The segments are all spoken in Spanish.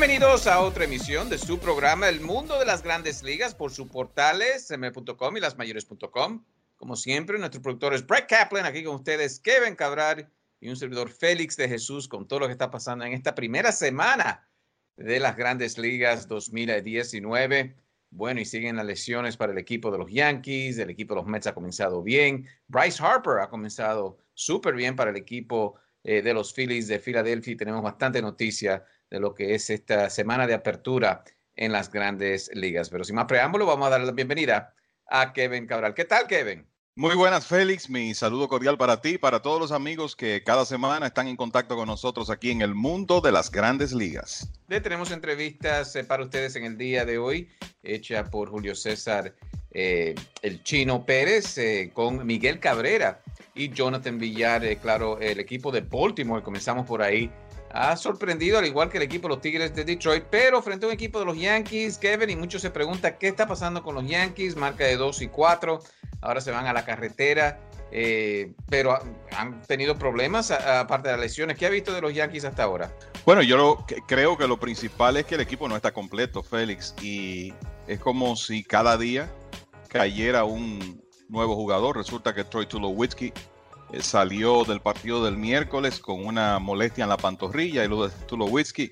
Bienvenidos a otra emisión de su programa El Mundo de las Grandes Ligas por su portales m.com y lasmayores.com. Como siempre, nuestro productor es Brett Kaplan, aquí con ustedes Kevin Cabral y un servidor Félix de Jesús con todo lo que está pasando en esta primera semana de las Grandes Ligas 2019. Bueno, y siguen las lesiones para el equipo de los Yankees, el equipo de los Mets ha comenzado bien, Bryce Harper ha comenzado súper bien para el equipo eh, de los Phillies de Filadelfia tenemos bastante noticia de lo que es esta semana de apertura en las grandes ligas. Pero sin más preámbulo, vamos a darle la bienvenida a Kevin Cabral. ¿Qué tal, Kevin? Muy buenas, Félix. Mi saludo cordial para ti, para todos los amigos que cada semana están en contacto con nosotros aquí en el mundo de las grandes ligas. Le tenemos entrevistas eh, para ustedes en el día de hoy, hecha por Julio César eh, El Chino Pérez, eh, con Miguel Cabrera y Jonathan Villar, claro, el equipo de Baltimore. Comenzamos por ahí ha sorprendido, al igual que el equipo de los Tigres de Detroit, pero frente a un equipo de los Yankees, Kevin, y muchos se preguntan qué está pasando con los Yankees, marca de 2 y 4, ahora se van a la carretera, eh, pero han tenido problemas aparte de las lesiones. ¿Qué ha visto de los Yankees hasta ahora? Bueno, yo creo que lo principal es que el equipo no está completo, Félix, y es como si cada día cayera un nuevo jugador. Resulta que Troy Tulowitzki eh, salió del partido del miércoles con una molestia en la pantorrilla y lo de Tulowitzki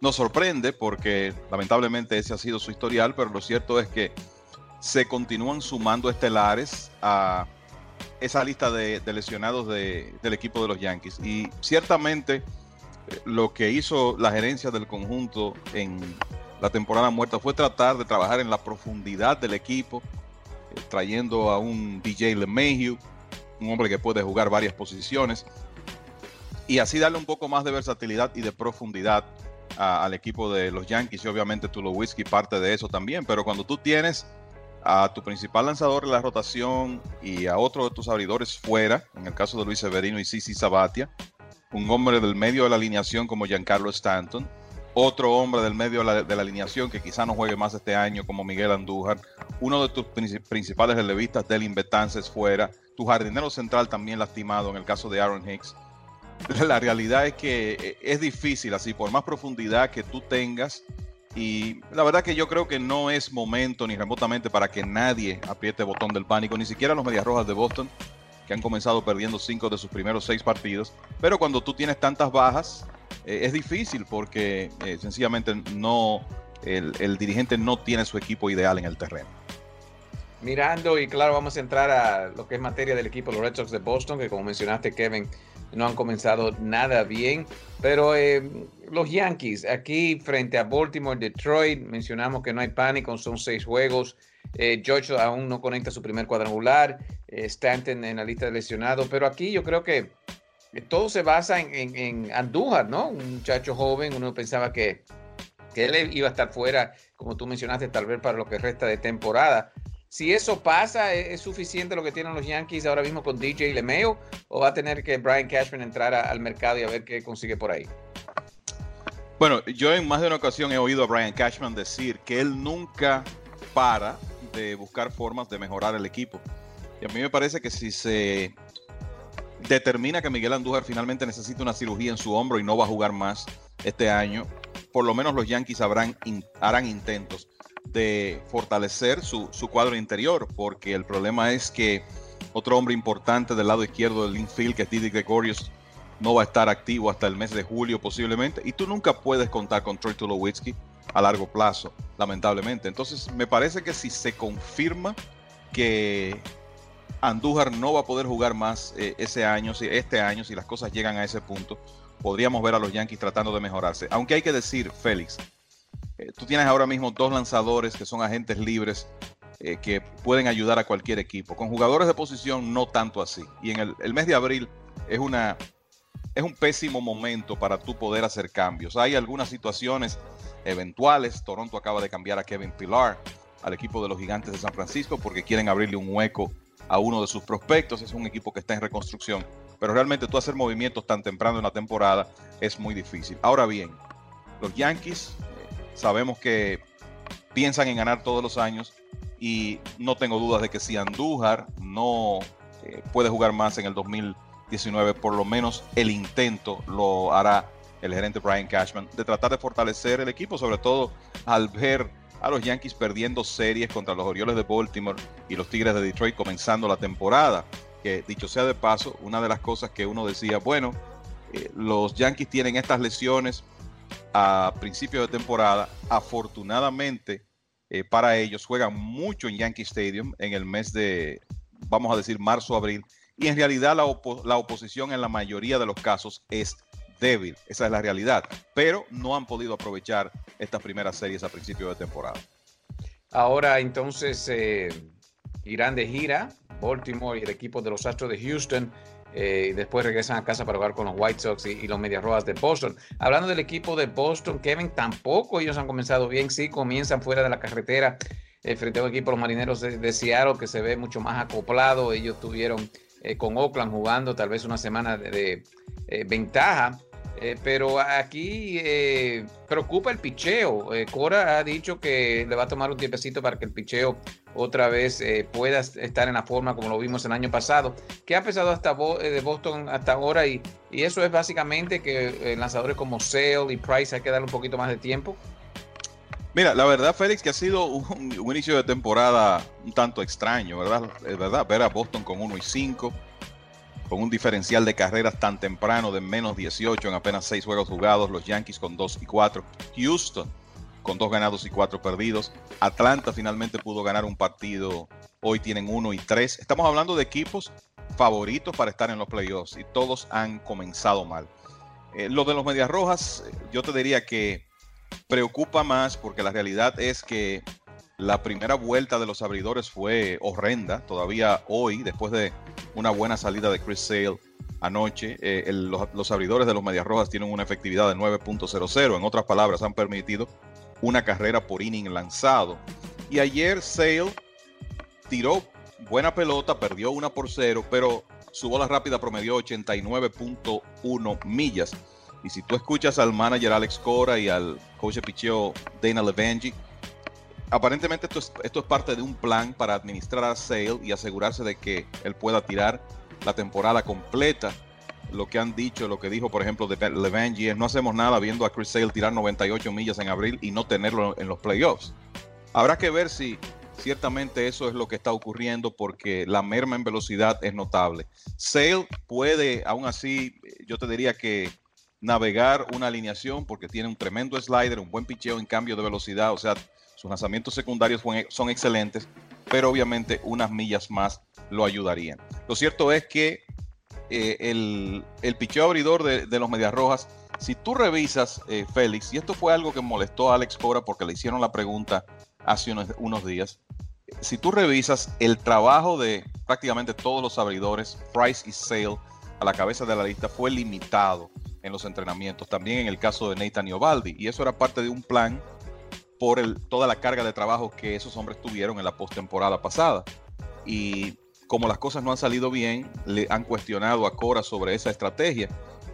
nos sorprende porque lamentablemente ese ha sido su historial, pero lo cierto es que se continúan sumando estelares a esa lista de, lesionados del equipo de los Yankees. Y ciertamente eh, lo que hizo la gerencia del conjunto en la temporada muerta fue tratar de trabajar en la profundidad del equipo, eh, trayendo a un DJ LeMahieu, un hombre que puede jugar varias posiciones y así darle un poco más de versatilidad y de profundidad al equipo de los Yankees y obviamente Tulowitzki parte de eso también, pero cuando tú tienes a tu principal lanzador en la rotación y a otro de tus abridores fuera, en el caso de Luis Severino y Sisi Sabatia, un hombre del medio de la alineación como Giancarlo Stanton, otro hombre del medio de la, alineación que quizá no juegue más este año como Miguel Andújar, uno de tus principales relevistas, Delin Betances fuera, tu jardinero central también lastimado en el caso de Aaron Hicks. La realidad es que eh, es difícil así, por más profundidad que tú tengas. Y la verdad que yo creo que no es momento ni remotamente para que nadie apriete el botón del pánico, ni siquiera los Medias Rojas de Boston, que han comenzado perdiendo cinco de sus primeros seis partidos. Pero cuando tú tienes tantas bajas, eh, es difícil porque eh, sencillamente no, el dirigente no tiene su equipo ideal en el terreno mirando y claro, vamos a entrar a lo que es materia del equipo, los Red Sox de Boston, que como mencionaste, Kevin, no han comenzado nada bien. Pero eh, los Yankees, aquí frente a Baltimore, Detroit, mencionamos que no hay pánico, son seis juegos. Eh, George aún no conecta su primer cuadrangular, eh, Stanton en la lista de lesionados, pero aquí yo creo que todo se basa en, en, Andújar, ¿no? Un muchacho joven, uno pensaba que, que él iba a estar fuera, como tú mencionaste, tal vez para lo que resta de temporada. Si eso pasa, ¿es, suficiente lo que tienen los Yankees ahora mismo con DJ Lemeo? ¿O va a tener que Brian Cashman entrar al mercado y a ver qué consigue por ahí? Bueno, yo en más de una ocasión he oído a Brian Cashman decir que él nunca para de buscar formas de mejorar el equipo. Y a mí me parece que si se determina que Miguel Andújar finalmente necesita una cirugía en su hombro y no va a jugar más este año, por lo menos los Yankees harán intentos de fortalecer su, cuadro interior, porque el problema es que otro hombre importante del lado izquierdo del infield, que es Didi Gregorius, no va a estar activo hasta el mes de julio posiblemente, y tú nunca puedes contar con Troy Tulowitzki. a largo plazo, lamentablemente. Entonces, me parece que si se confirma que Andújar no va a poder jugar más eh, ese año, si, este año, si las cosas llegan a ese punto, podríamos ver a los Yankees tratando de mejorarse. Aunque hay que decir, Félix, eh, tú tienes ahora mismo dos lanzadores que son agentes libres eh, que pueden ayudar a cualquier equipo. Con jugadores de posición no tanto así. Y en el, mes de abril es una es un pésimo momento para tú poder hacer cambios. Hay algunas situaciones eventuales. Toronto acaba de cambiar a Kevin Pilar al equipo de los Gigantes de San Francisco porque quieren abrirle un hueco a uno de sus prospectos. Es un equipo que está en reconstrucción. Pero realmente tú hacer movimientos tan temprano en la temporada es muy difícil. Ahora bien, los Yankees sabemos que piensan en ganar todos los años y no tengo dudas de que si Andújar no eh, puede jugar más en el 2019, por lo menos el intento lo hará el gerente Brian Cashman de tratar de fortalecer el equipo, sobre todo al ver a los Yankees perdiendo series contra los Orioles de Baltimore y los Tigres de Detroit comenzando la temporada. Que dicho sea de paso, una de las cosas que uno decía, bueno, eh, los Yankees tienen estas lesiones a principio de temporada. Afortunadamente eh, para ellos, juegan mucho en Yankee Stadium en el mes de, vamos a decir, marzo-abril. Y en realidad la, la oposición en la mayoría de los casos es débil, esa es la realidad, pero no han podido aprovechar estas primeras series a principio de temporada. Ahora entonces eh, irán de gira, Baltimore y el equipo de los Astros de Houston. Eh, y después regresan a casa para jugar con los White Sox y, los Medias Rojas de Boston. Hablando del equipo de Boston, Kevin, tampoco ellos han comenzado bien, sí, comienzan fuera de la carretera eh, frente a un equipo, los Marineros de, Seattle, que se ve mucho más acoplado. Ellos tuvieron con Oakland jugando tal vez una semana de ventaja eh, pero aquí eh, preocupa el picheo. Eh, Cora ha dicho que le va a tomar un tiempecito para que el picheo otra vez pueda estar en la forma como lo vimos el año pasado. ¿Qué ha pesado hasta de Boston hasta ahora? Y, y eso es básicamente que lanzadores como Sale y Price hay que darle un poquito más de tiempo. Mira, la verdad, Félix, que ha sido un, inicio de temporada un tanto extraño, ¿verdad? Verdad, ver a Boston con 1 y 5 con un diferencial de carreras tan temprano de menos 18 en apenas 6 juegos jugados, los Yankees con 2 y 4, Houston con 2 ganados y 4 perdidos, Atlanta finalmente pudo ganar un partido, hoy tienen 1 y 3. Estamos hablando de equipos favoritos para estar en los playoffs y todos han comenzado mal. Eh, lo de los Medias Rojas, yo te diría que preocupa más porque la realidad es que la primera vuelta de los abridores fue horrenda. Todavía hoy, después de una buena salida de Chris Sale anoche, eh, los, abridores de los Medias Rojas tienen una efectividad de 9.00. En otras palabras, han permitido una carrera por inning lanzado. Y ayer Sale tiró buena pelota, perdió una por cero, pero su bola rápida promedió 89.1 millas. Y si tú escuchas al manager Alex Cora y al coach de picheo Dana Levangie, aparentemente esto es, esto es parte de un plan para administrar a Sale y asegurarse de que él pueda tirar la temporada completa. Lo que han dicho, lo que dijo, por ejemplo, de es no hacemos nada viendo a Chris Sale tirar 98 millas en abril y no tenerlo en los playoffs. Habrá que ver si ciertamente eso es lo que está ocurriendo porque la merma en velocidad es notable. Sale puede, aún así, yo te diría que navegar una alineación porque tiene un tremendo slider, un buen picheo en cambio de velocidad, o sea, sus lanzamientos secundarios son excelentes, pero obviamente unas millas más lo ayudarían. Lo cierto es que eh, el, el picheo abridor de, los Medias Rojas, si tú revisas, eh, Félix, y esto fue algo que molestó a Alex Cora porque le hicieron la pregunta hace unos, unos días, si tú revisas el trabajo de prácticamente todos los abridores, Price y Sale a la cabeza de la lista fue limitado en los entrenamientos, también en el caso de Nathan Iovaldi, y eso era parte de un plan por toda la carga de trabajo que esos hombres tuvieron en la postemporada pasada. Y como las cosas no han salido bien, le han cuestionado a Cora sobre esa estrategia.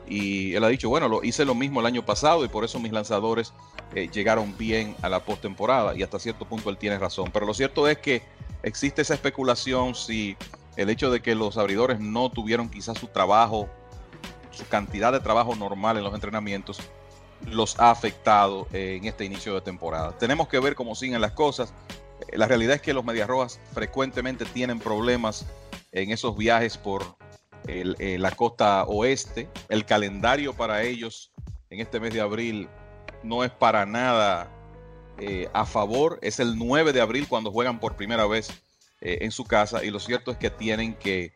Y él ha dicho, bueno, lo hice lo mismo el año pasado y por eso mis lanzadores eh, llegaron bien a la postemporada. Y hasta cierto punto él tiene razón. Pero lo cierto es que existe esa especulación si el hecho de que los abridores no tuvieron quizás su trabajo, su cantidad de trabajo normal en los entrenamientos, los ha afectado en este inicio de temporada. Tenemos que ver cómo siguen las cosas. La realidad es que los Medias Rojas frecuentemente tienen problemas en esos viajes por eh, la costa oeste. El calendario para ellos en este mes de abril no es para nada eh, a favor es el 9 de abril cuando juegan por primera vez eh, en su casa y lo cierto es que tienen que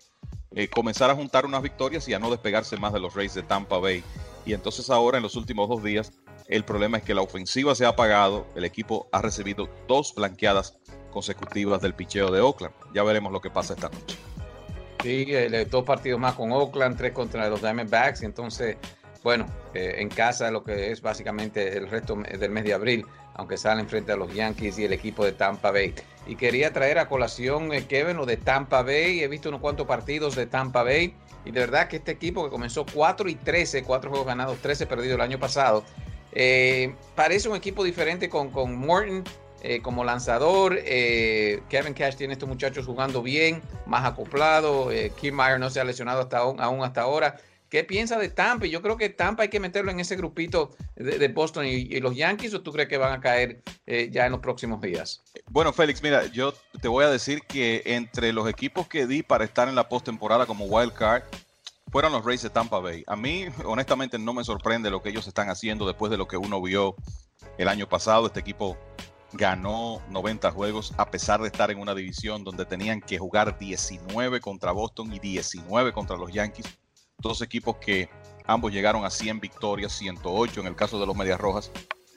eh, comenzar a juntar unas victorias y a no despegarse más de los Rays de Tampa Bay. Y entonces ahora en los últimos dos días el problema es que la ofensiva se ha apagado, el equipo ha recibido dos blanqueadas consecutivas del picheo de Oakland. Ya veremos lo que pasa esta noche. Sí, dos partidos más con Oakland, tres contra los Diamondbacks entonces bueno, eh, en casa lo que es básicamente el resto del mes de abril, aunque salen frente a los Yankees y el equipo de Tampa Bay. Y quería traer a colación, eh, Kevin, lo de Tampa Bay. He visto unos cuantos partidos de Tampa Bay. Y de verdad que este equipo que comenzó 4 y 13, 4 juegos ganados, 13 perdidos el año pasado, eh, parece un equipo diferente con, con Morton como lanzador. Kevin Cash tiene estos muchachos jugando bien, más acoplado. Kim Meyer no se ha lesionado hasta aún hasta ahora. ¿Qué piensa de Tampa? Yo creo que Tampa hay que meterlo en ese grupito de, Boston y, los Yankees, o tú crees que van a caer eh, ya en los próximos días? Bueno, Félix, mira, yo te voy a decir que entre los equipos que di para estar en la postemporada como wild card, fueron los Rays de Tampa Bay. A mí, honestamente, no me sorprende lo que ellos están haciendo después de lo que uno vio el año pasado. Este equipo ganó 90 juegos a pesar de estar en una división donde tenían que jugar 19 contra Boston y 19 contra los Yankees dos equipos que ambos llegaron a 100 victorias, 108 en el caso de los Medias Rojas.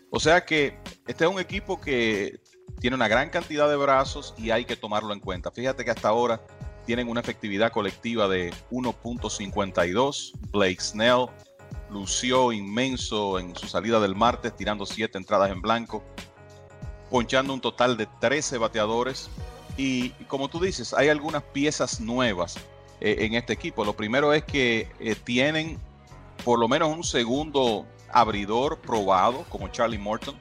O sea que este es un equipo que tiene una gran cantidad de brazos y hay que tomarlo en cuenta. Fíjate que hasta ahora tienen una efectividad colectiva de 1.52. Blake Snell lució inmenso en su salida del martes, tirando 7 entradas en blanco, ponchando un total de 13 bateadores. Y como tú dices, hay algunas piezas nuevas eh, en este equipo. Lo primero es que eh, tienen por lo menos un segundo abridor probado como Charlie Morton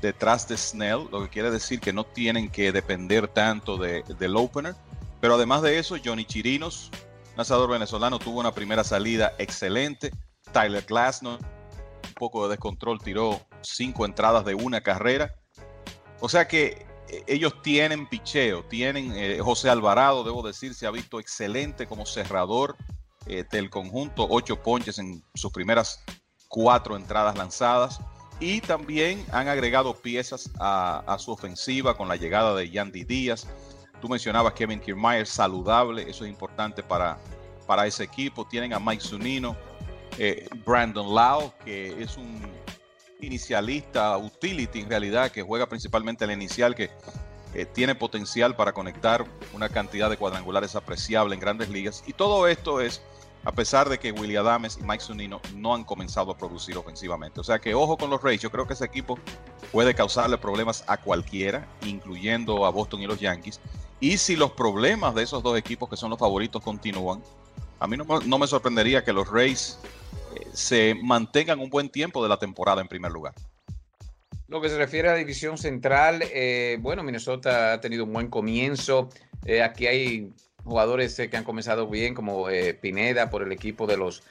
detrás de Snell, lo que quiere decir que no tienen que depender tanto de, del opener. Pero además de eso, Johnny Chirinos, lanzador venezolano, tuvo una primera salida excelente. Tyler Glasnow, un poco de descontrol, tiró cinco entradas de una carrera. O sea que ellos tienen picheo, tienen eh, José Alvarado, debo decir, se ha visto excelente como cerrador eh, del conjunto, ocho ponches en sus primeras cuatro entradas lanzadas. Y también han agregado piezas a, su ofensiva con la llegada de Yandy Díaz. Tú mencionabas Kevin Kiermaier, saludable, eso es importante para, para ese equipo. Tienen a Mike Zunino, eh, Brandon Lau, que es un inicialista, utility en realidad, que juega principalmente la inicial, que tiene potencial para conectar una cantidad de cuadrangulares apreciable en grandes ligas. Y todo esto es a pesar de que William Adames y Mike Zunino no han comenzado a producir ofensivamente. O sea que ojo con los Rays, yo creo que ese equipo puede causarle problemas a cualquiera, incluyendo a Boston y los Yankees. Y si los problemas de esos dos equipos que son los favoritos continúan, a mí no, no me sorprendería que los Rays se mantengan un buen tiempo de la temporada en primer lugar. Lo que se refiere a la división central, eh, bueno, Minnesota ha tenido un buen comienzo. Eh, aquí hay jugadores eh, que han comenzado bien, como Pineda por el equipo de los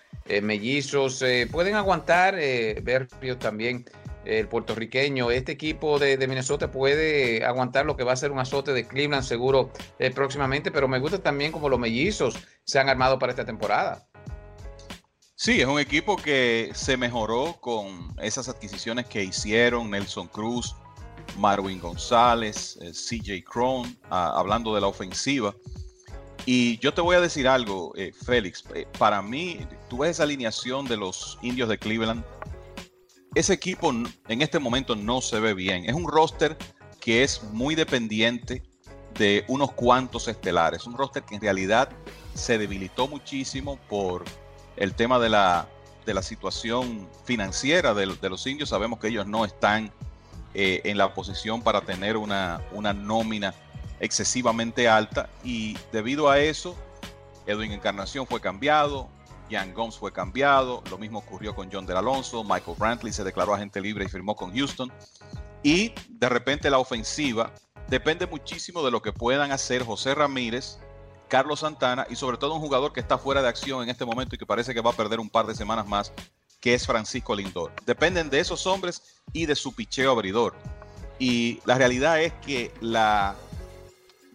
mellizos. pueden aguantar, ver también el puertorriqueño. Este equipo de, de, Minnesota puede aguantar lo que va a ser un azote de Cleveland seguro próximamente, pero me gusta también como los mellizos se han armado para esta temporada. Sí, es un equipo que se mejoró con esas adquisiciones que hicieron Nelson Cruz, Marwin González, eh, CJ Cron, ah, hablando de la ofensiva. Y yo te voy a decir algo, eh, Félix. Eh, para mí, tú ves esa alineación de los indios de Cleveland. Ese equipo en este momento no se ve bien. Es un roster que es muy dependiente de unos cuantos estelares. Un roster que en realidad se debilitó muchísimo por el tema de la, de la situación financiera de, los indios. Sabemos que ellos no están eh, en la posición para tener una, una nómina excesivamente alta y debido a eso, Edwin Encarnación fue cambiado, Jan Gomes fue cambiado, lo mismo ocurrió con John Del Alonso, Michael Brantley se declaró agente libre y firmó con Houston. Y de repente la ofensiva depende muchísimo de lo que puedan hacer José Ramírez Carlos Santana y sobre todo un jugador que está fuera de acción en este momento y que parece que va a perder un par de semanas más, que es Francisco Lindor. Dependen de esos hombres y de su picheo abridor. Y la realidad es que la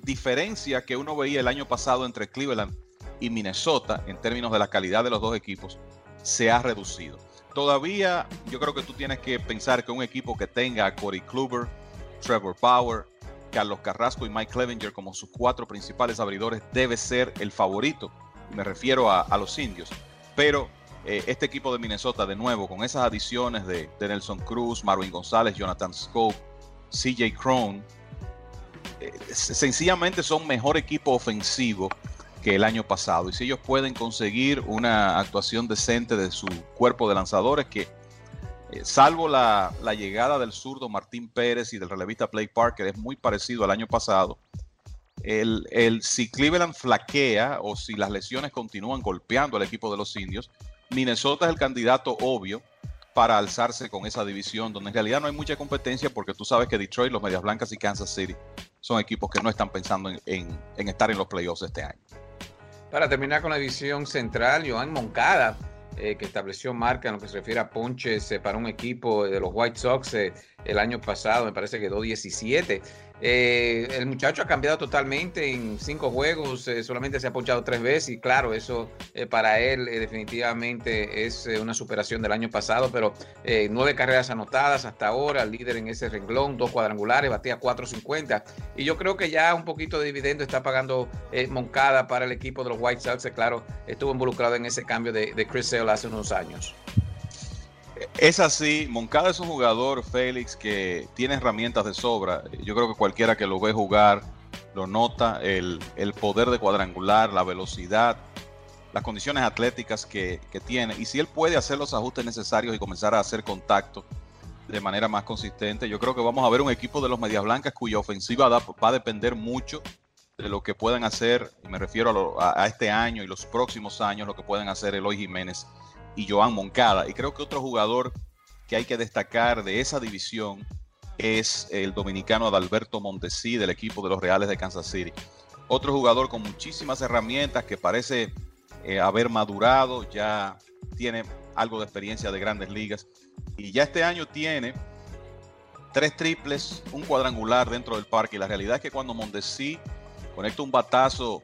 diferencia que uno veía el año pasado entre Cleveland y Minnesota en términos de la calidad de los dos equipos se ha reducido. Todavía yo creo que tú tienes que pensar que un equipo que tenga a Corey Kluber, Trevor Bauer, Carlos Carrasco y Mike Clevenger como sus cuatro principales abridores debe ser el favorito. Me refiero a, los indios. Pero eh, este equipo de Minnesota, de nuevo, con esas adiciones de, Nelson Cruz, Marvin González, Jonathan Scope, CJ Crone, eh, sencillamente son mejor equipo ofensivo que el año pasado. Y si ellos pueden conseguir una actuación decente de su cuerpo de lanzadores, que eh, salvo la, llegada del zurdo Martín Pérez y del relevista Blake Parker, es muy parecido al año pasado. El, si Cleveland flaquea o si las lesiones continúan golpeando al equipo de los indios, Minnesota es el candidato obvio para alzarse con esa división, donde en realidad no hay mucha competencia porque tú sabes que Detroit, los Medias Blancas y Kansas City son equipos que no están pensando en estar en los playoffs este año. Para terminar con la división central, Joan Moncada, eh, que estableció marca en lo que se refiere a ponches eh, para un equipo de los White Sox eh, el año pasado, me parece que 2.17. Eh, el muchacho ha cambiado totalmente en cinco juegos, eh, solamente se ha ponchado tres veces y claro, eso eh, para él definitivamente es una superación del año pasado, pero nueve carreras anotadas hasta ahora, líder en ese renglón, dos cuadrangulares, batía 4.50 y yo creo que ya un poquito de dividendo está pagando Moncada para el equipo de los White Sox, claro, estuvo involucrado en ese cambio de, de Chris Sale hace unos años. Es así, Moncada es un jugador, Félix, que tiene herramientas de sobra. Yo creo que cualquiera que lo ve jugar lo nota, el, poder de cuadrangular, la velocidad, las condiciones atléticas que, tiene. Y si él puede hacer los ajustes necesarios y comenzar a hacer contacto de manera más consistente, yo creo que vamos a ver un equipo de los Medias Blancas cuya ofensiva va a depender mucho de lo que puedan hacer, y me refiero a, a, este año y los próximos años, lo que pueden hacer Eloy Jiménez y Joan Moncada. Y creo que otro jugador que hay que destacar de esa división es el dominicano Adalberto Montesí del equipo de los Reales de Kansas City. Otro jugador con muchísimas herramientas que parece eh, haber madurado, ya tiene algo de experiencia de grandes ligas y ya este año tiene tres triples, un cuadrangular dentro del parque. Y la realidad es que cuando Mondesi conecta un batazo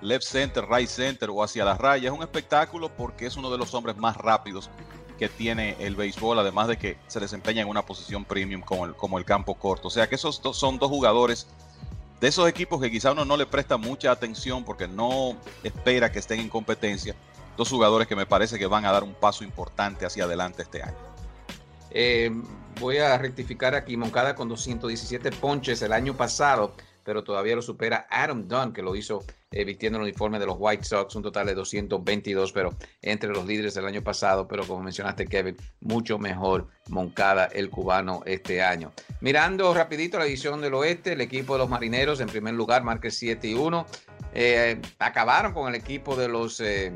left center, right center o hacia la raya. Es un espectáculo porque es uno de los hombres más rápidos que tiene el béisbol, además de que se desempeña en una posición premium como el, como el campo corto. O sea que esos dos son dos jugadores de esos equipos que quizá uno no le presta mucha atención porque no espera que estén en competencia. Dos jugadores que me parece que van a dar un paso importante hacia adelante este año. Eh, voy a rectificar aquí, Moncada con 217 ponches el año pasado pero todavía lo supera Adam Dunn, que lo hizo eh, vistiendo el uniforme de los White Sox, un total de 222, pero entre los líderes del año pasado, pero como mencionaste Kevin, mucho mejor Moncada el cubano este año. Mirando rapidito la edición del oeste, el equipo de los marineros en primer lugar marca 7 y 1. Eh, acabaron con el equipo de los eh,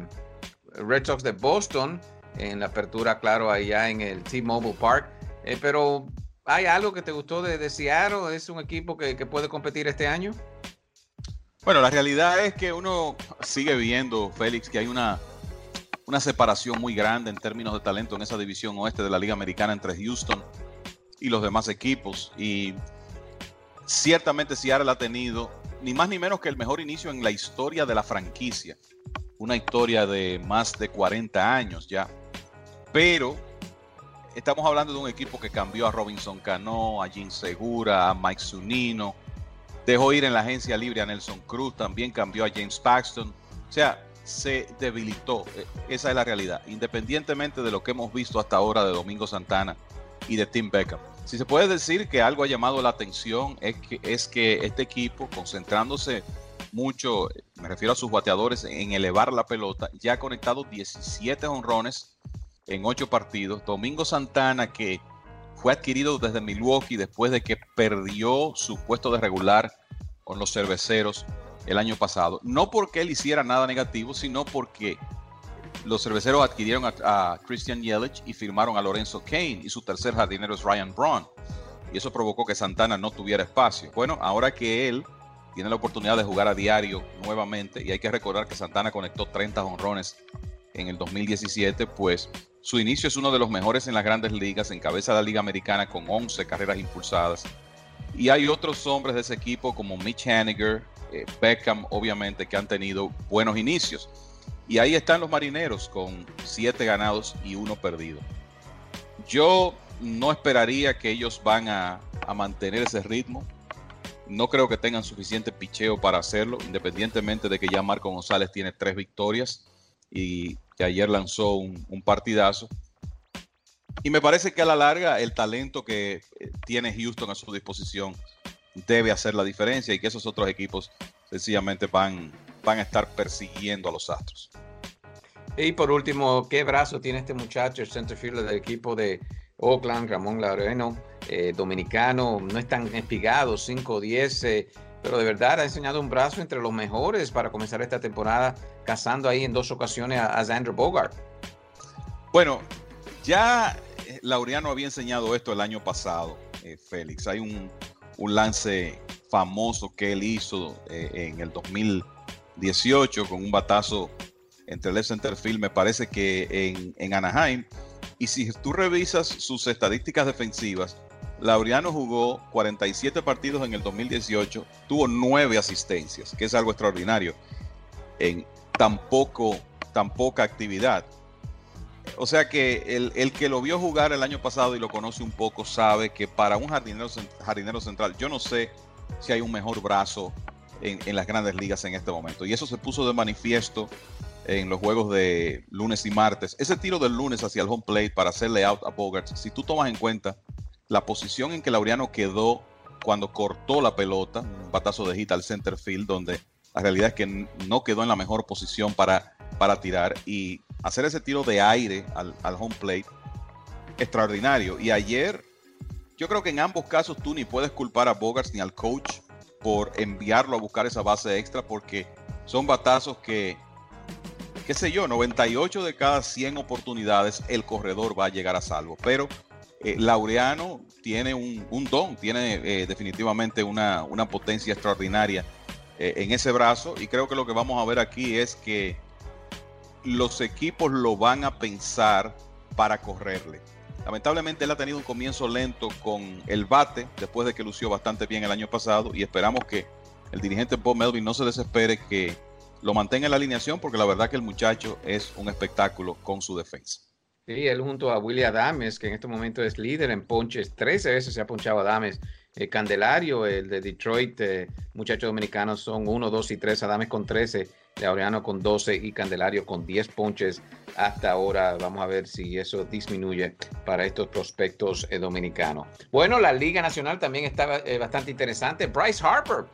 Red Sox de Boston en la apertura, claro, allá en el T-Mobile Park. pero ¿Hay algo que te gustó de, Seattle? ¿Es un equipo que, puede competir este año? Bueno, la realidad es que uno sigue viendo, Félix, que hay una, una separación muy grande en términos de talento en esa división oeste de la Liga Americana entre Houston y los demás equipos. Y ciertamente Seattle ha tenido ni más ni menos que el mejor inicio en la historia de la franquicia. Una historia de más de 40 años ya. Pero estamos hablando de un equipo que cambió a Robinson Cano, a Jim Segura, a Mike Zunino, dejó ir en la agencia libre a Nelson Cruz, también cambió a James Paxton. O sea, se debilitó. E, esa es la realidad. Independientemente de lo que hemos visto hasta ahora de Domingo Santana y de Tim Beckham. Si se puede decir que algo ha llamado la atención es que, es que este equipo, concentrándose mucho, me refiero a sus bateadores, en elevar la pelota, ya ha conectado 17 honrones en ocho partidos. Domingo Santana, que fue adquirido desde Milwaukee después de que perdió su puesto de regular con los cerveceros el año pasado. No porque él hiciera nada negativo, sino porque los cerveceros adquirieron a, Christian Yelich y firmaron a Lorenzo Kane y su tercer jardinero es Ryan Braun. Y eso provocó que Santana no tuviera espacio. Bueno, ahora que él tiene la oportunidad de jugar a diario nuevamente, y hay que recordar que Santana conectó 30 honrones en el 2017, pues su inicio es uno de los mejores en las grandes ligas, encabeza la Liga Americana con 11 carreras impulsadas. Y hay otros hombres de ese equipo como Mitch Haniger, eh, Beckham, obviamente, que han tenido buenos inicios. Y ahí están los marineros con 7 ganados y 1 perdido. Yo no esperaría que ellos van a, a mantener ese ritmo. No creo que tengan suficiente picheo para hacerlo, independientemente de que ya Marco González tiene tres victorias y que ayer lanzó un, partidazo. Y me parece que a la larga el talento que eh, tiene Houston a su disposición debe hacer la diferencia y que esos otros equipos sencillamente van, van a estar persiguiendo a los Astros. Y por último, ¿qué brazo tiene este muchacho, el centerfielder del equipo de Oakland, Ramón Laureano, eh, dominicano, no es tan espigado, 5-10, eh, pero de verdad ha enseñado un brazo entre los mejores para comenzar esta temporada, cazando ahí en dos ocasiones a, a Bogart. Bueno, ya eh, Laureano había enseñado esto el año pasado, Félix. Hay un, lance famoso que él hizo en el 2018 con un batazo entre el center field, me parece que en, en Anaheim y si tú revisas sus estadísticas defensivas, Laureano jugó 47 partidos en el 2018, tuvo 9 asistencias, que es algo extraordinario en tan, poco, poca actividad. O sea que el, que lo vio jugar el año pasado y lo conoce un poco sabe que para un jardinero, jardinero central, yo no sé si hay un mejor brazo en, en las grandes ligas en este momento. Y eso se puso de manifiesto en los juegos de lunes y martes. Ese tiro del lunes hacia el home plate para hacerle out a Bogart, si tú tomas en cuenta la posición en que Laureano quedó cuando cortó la pelota, un batazo de hit al center field, donde la realidad es que no quedó en la mejor posición para, para tirar y hacer ese tiro de aire al, home plate, extraordinario. Y ayer, yo creo que en ambos casos tú ni puedes culpar a Bogart ni al coach por enviarlo a buscar esa base extra, porque son batazos que qué sé yo, 98 de cada 100 oportunidades el corredor va a llegar a salvo. Pero eh, Laureano tiene un, don, tiene eh, definitivamente una, potencia extraordinaria eh, en ese brazo y creo que lo que vamos a ver aquí es que los equipos lo van a pensar para correrle. Lamentablemente él ha tenido un comienzo lento con el bate después de que lució bastante bien el año pasado y esperamos que el dirigente Bob Melvin no se desespere que lo mantenga en la alineación porque la verdad que el muchacho es un espectáculo con su defensa. Sí, él junto a William Adames, que en este momento es líder en ponches, 13 veces se ha ponchado Adames. El Candelario, el de Detroit, eh, muchachos dominicanos son 1, 2 y 3, Adames con 13, Laureano con 12 y Candelario con 10 ponches hasta ahora. Vamos a ver si eso disminuye para estos prospectos eh, dominicanos. Bueno, la Liga Nacional también está eh, bastante interesante. Bryce Harper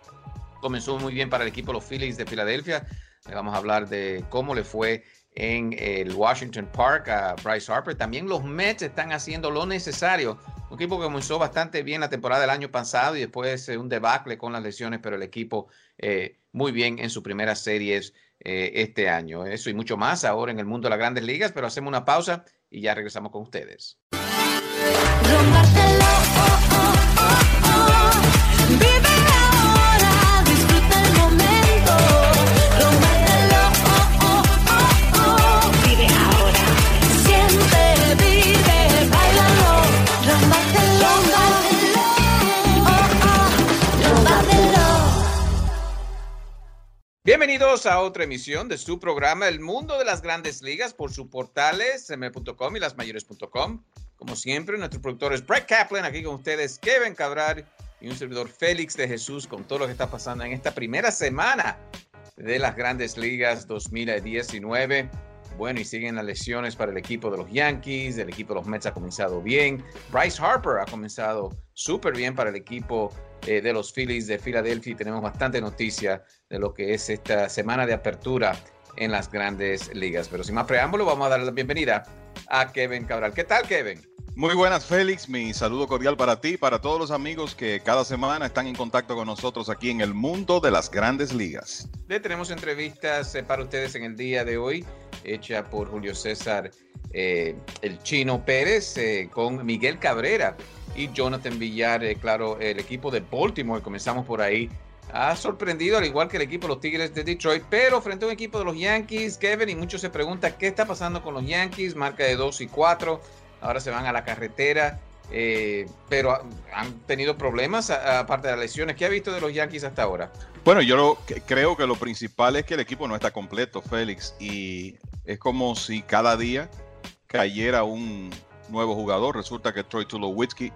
comenzó muy bien para el equipo de los Phillies de Filadelfia. Vamos a hablar de cómo le fue en el Washington Park a Bryce Harper. También los Mets están haciendo lo necesario. Un equipo que comenzó bastante bien la temporada del año pasado y después un debacle con las lesiones, pero el equipo eh, muy bien en sus primeras series eh, este año. Eso y mucho más ahora en el mundo de las grandes ligas, pero hacemos una pausa y ya regresamos con ustedes. Bienvenidos a otra emisión de su programa El Mundo de las Grandes Ligas por sus portales m.com y lasmayores.com. Como siempre, nuestro productor es Brett Kaplan, aquí con ustedes Kevin Cabral y un servidor Félix de Jesús con todo lo que está pasando en esta primera semana de las Grandes Ligas 2019. Bueno, y siguen las lesiones para el equipo de los Yankees, el equipo de los Mets ha comenzado bien, Bryce Harper ha comenzado súper bien para el equipo eh, de los Phillies de Filadelfia. Y tenemos bastante noticia de lo que es esta semana de apertura en las grandes ligas. Pero sin más preámbulo, vamos a dar la bienvenida a Kevin Cabral. ¿Qué tal, Kevin? Muy buenas, Félix. Mi saludo cordial para ti, para todos los amigos que cada semana están en contacto con nosotros aquí en el mundo de las grandes ligas. Le tenemos entrevistas eh, para ustedes en el día de hoy, hecha por Julio César eh, el Chino Pérez con Miguel Cabrera y Jonathan Villar, eh, claro, el equipo de Baltimore, comenzamos por ahí, ha sorprendido al igual que el equipo de los Tigres de Detroit, pero frente a un equipo de los Yankees, Kevin, y muchos se preguntan qué está pasando con los Yankees, marca de 2 y 4, ahora se van a la carretera, eh, pero han tenido problemas aparte de las lesiones. ¿Qué ha visto de los Yankees hasta ahora? Bueno, yo creo que lo principal es que el equipo no está completo, Félix, y es como si cada día cayera un, nuevo jugador. Resulta que Troy Tulowitzki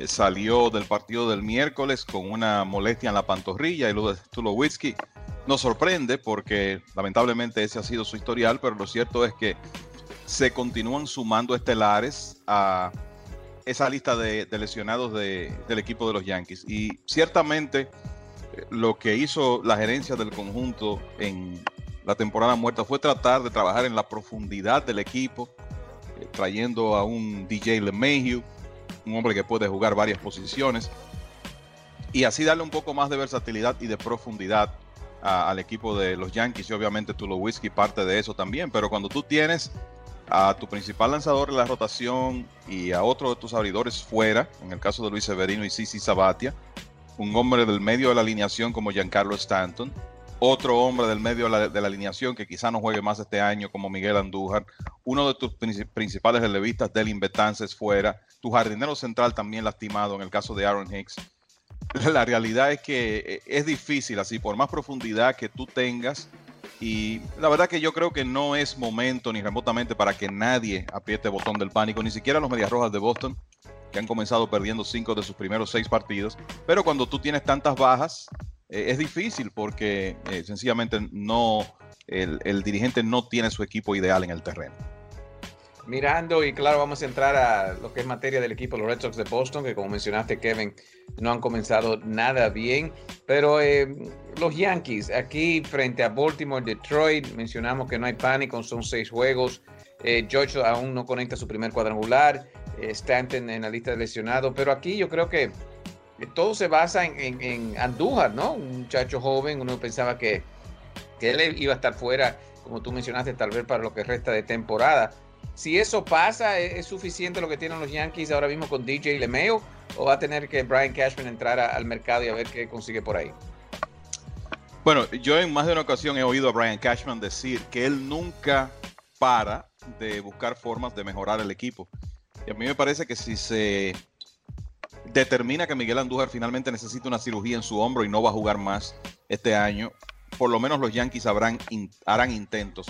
eh, salió del partido del miércoles con una molestia en la pantorrilla y lo de Tulowitzki nos sorprende porque lamentablemente ese ha sido su historial, pero lo cierto es que se continúan sumando estelares a esa lista de, lesionados del equipo de los Yankees. Y ciertamente eh, lo que hizo la gerencia del conjunto en la temporada muerta fue tratar de trabajar en la profundidad del equipo, eh, trayendo a un DJ LeMahieu, un hombre que puede jugar varias posiciones, y así darle un poco más de versatilidad y de profundidad al equipo de los Yankees. Y obviamente Tulowitzki parte de eso también, pero cuando tú tienes a tu principal lanzador en la rotación y a otro de tus abridores fuera, en el caso de Luis Severino y Sisi Sabatia, un hombre del medio de la alineación como Giancarlo Stanton, otro hombre del medio de la, alineación que quizá no juegue más este año como Miguel Andújar, uno de tus principales relevistas, Delin Betances, fuera, tu jardinero central también lastimado en el caso de Aaron Hicks. La realidad es que eh, es difícil así, por más profundidad que tú tengas, y la verdad que yo creo que no es momento ni remotamente para que nadie apriete el botón del pánico, ni siquiera los Medias Rojas de Boston, que han comenzado perdiendo cinco de sus primeros seis partidos. Pero cuando tú tienes tantas bajas, eh, es difícil porque eh, sencillamente no, el, dirigente no tiene su equipo ideal en el terreno. Mirando, y claro, vamos a entrar a lo que es materia del equipo, los Red Sox de Boston, que como mencionaste, Kevin, no han comenzado nada bien. Pero eh, los Yankees, aquí frente a Baltimore, Detroit, mencionamos que no hay pánico, son seis juegos. George aún no conecta su primer cuadrangular. Stanton en la lista de lesionados. Pero aquí yo creo que todo se basa en, Andújar, ¿no? Un muchacho joven, uno pensaba que, él iba a estar fuera, como tú mencionaste, tal vez para lo que resta de temporada. Si eso pasa, ¿es, suficiente lo que tienen los Yankees ahora mismo con DJ Lemeo? ¿O va a tener que Brian Cashman entrar al mercado y a ver qué consigue por ahí? Bueno, yo en más de una ocasión he oído a Brian Cashman decir que él nunca para de buscar formas de mejorar el equipo. Y a mí me parece que si se determina que Miguel Andújar finalmente necesita una cirugía en su hombro y no va a jugar más este año, por lo menos los Yankees harán intentos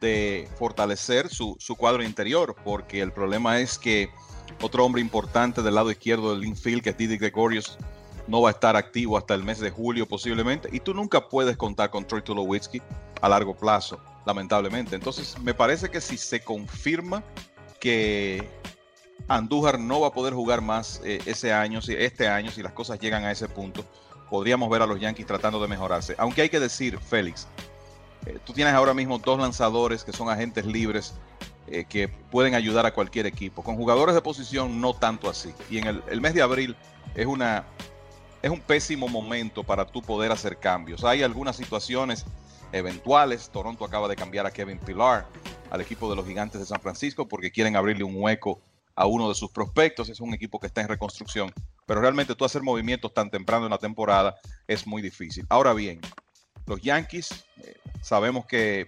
de fortalecer su, cuadro interior, porque el problema es que otro hombre importante del lado izquierdo del infield, que es Didi Gregorius, no va a estar activo hasta el mes de julio posiblemente, y tú nunca puedes contar con Troy Tulowitzki a largo plazo, lamentablemente. Entonces, me parece que si se confirma que Andújar no va a poder jugar más eh, ese año, si, este año, si las cosas llegan a ese punto. Podríamos ver a los Yankees tratando de mejorarse. Aunque hay que decir, Félix, eh, tú tienes ahora mismo dos lanzadores que son agentes libres eh, que pueden ayudar a cualquier equipo. Con jugadores de posición no tanto así. Y en el, mes de abril es una es un pésimo momento para tú poder hacer cambios. Hay algunas situaciones eventuales. Toronto acaba de cambiar a Kevin Pilar al equipo de los Gigantes de San Francisco porque quieren abrirle un hueco a uno de sus prospectos. Es un equipo que está en reconstrucción. Pero realmente tú hacer movimientos tan temprano en la temporada es muy difícil. Ahora bien, los Yankees eh, sabemos que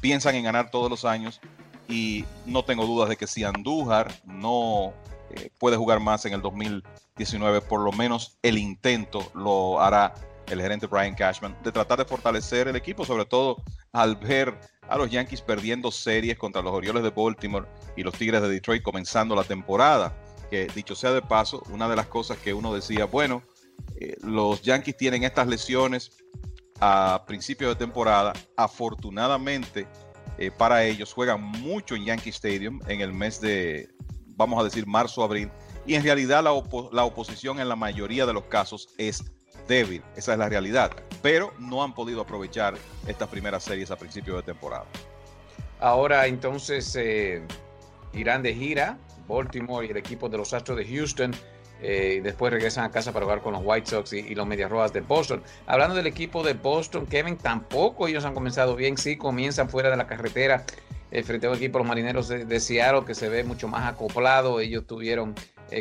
piensan en ganar todos los años y no tengo dudas de que si Andújar no eh, puede jugar más en el 2019, por lo menos el intento lo hará el gerente Brian Cashman de tratar de fortalecer el equipo, sobre todo al ver a los Yankees perdiendo series contra los Orioles de Baltimore y los Tigres de Detroit comenzando la temporada. Que dicho sea de paso, una de las cosas que uno decía, bueno, eh, los Yankees tienen estas lesiones a principios de temporada. Afortunadamente eh, para ellos juegan mucho en Yankee Stadium en el mes de, vamos a decir, marzo-abril. Y en realidad la, la oposición en la mayoría de los casos es débil, esa es la realidad, pero no han podido aprovechar estas primeras series a principio de temporada. Ahora entonces eh, irán de gira, Baltimore y el equipo de los Astros de Houston, eh, y después regresan a casa para jugar con los White Sox y, los Medias Rojas de Boston. Hablando del equipo de Boston, Kevin, tampoco ellos han comenzado bien, sí, comienzan fuera de la carretera eh, frente a un equipo, los Marineros de, Seattle, que se ve mucho más acoplado, ellos tuvieron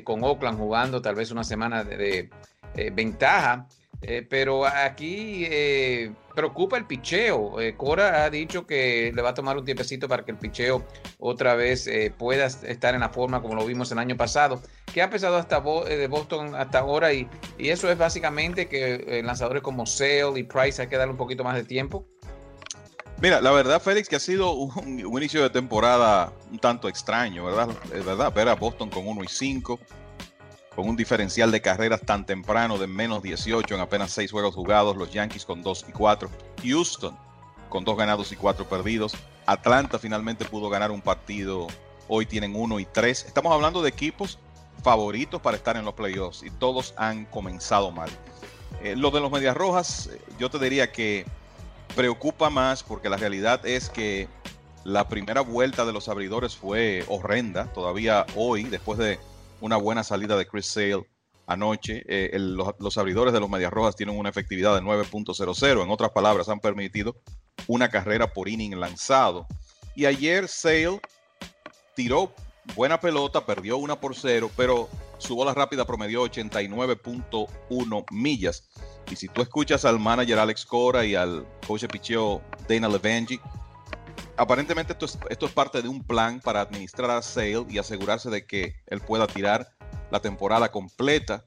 con Oakland jugando tal vez una semana de eh, ventaja. Eh, pero aquí eh, preocupa el picheo. Cora ha dicho que le va a tomar un tiempecito para que el picheo otra vez pueda estar en la forma como lo vimos el año pasado. que ha pesado hasta de Boston hasta ahora? Y, y eso es básicamente que lanzadores como Sale y Price hay que darle un poquito más de tiempo. Mira, la verdad, Félix, que ha sido un, inicio de temporada un tanto extraño, ¿verdad? Verdad, ver a Boston con 1 y 5, con un diferencial de carreras tan temprano de menos 18 en apenas 6 juegos jugados, los Yankees con 2 y 4, Houston con 2 ganados y 4 perdidos, Atlanta finalmente pudo ganar un partido, hoy tienen 1 y 3. Estamos hablando de equipos favoritos para estar en los playoffs y todos han comenzado mal. Eh, lo de los Medias Rojas, eh, yo te diría que preocupa más porque la realidad es que la primera vuelta de los abridores fue horrenda. Todavía hoy, después de una buena salida de Chris Sale anoche, eh, los, abridores de los Medias Rojas tienen una efectividad de 9.00. En otras palabras, han permitido una carrera por inning lanzado. Y ayer Sale tiró buena pelota, perdió una por cero, pero su bola rápida promedió 89.1 millas. Y si tú escuchas al manager Alex Cora y al coach de picheo Dana Levangi, aparentemente esto es, esto es parte de un plan para administrar a Sale y asegurarse de que él pueda tirar la temporada completa.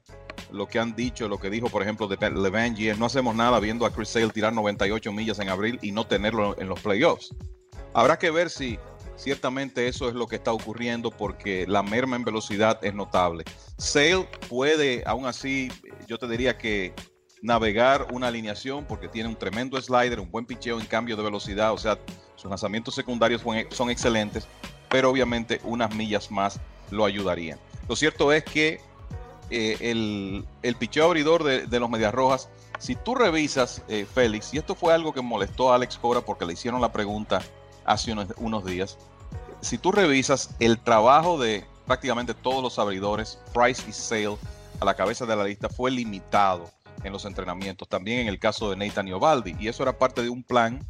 Lo que han dicho, lo que dijo, por ejemplo, de Levangi es no hacemos nada viendo a Chris Sale tirar 98 millas en abril y no tenerlo en los playoffs. Habrá que ver si ciertamente eso es lo que está ocurriendo porque la merma en velocidad es notable. Sale puede, aún así, yo te diría que navegar una alineación porque tiene un tremendo slider, un buen picheo en cambio de velocidad, o sea, sus lanzamientos secundarios son excelentes, pero obviamente unas millas más lo ayudarían. Lo cierto es que eh, el, el, picheo abridor de, los Medias Rojas, si tú revisas, eh, Félix, y esto fue algo que molestó a Alex Cora porque le hicieron la pregunta hace unos, unos días, si tú revisas el trabajo de prácticamente todos los abridores, Price y Sale a la cabeza de la lista fue limitado en los entrenamientos, también en el caso de Nathan Iovaldi, y eso era parte de un plan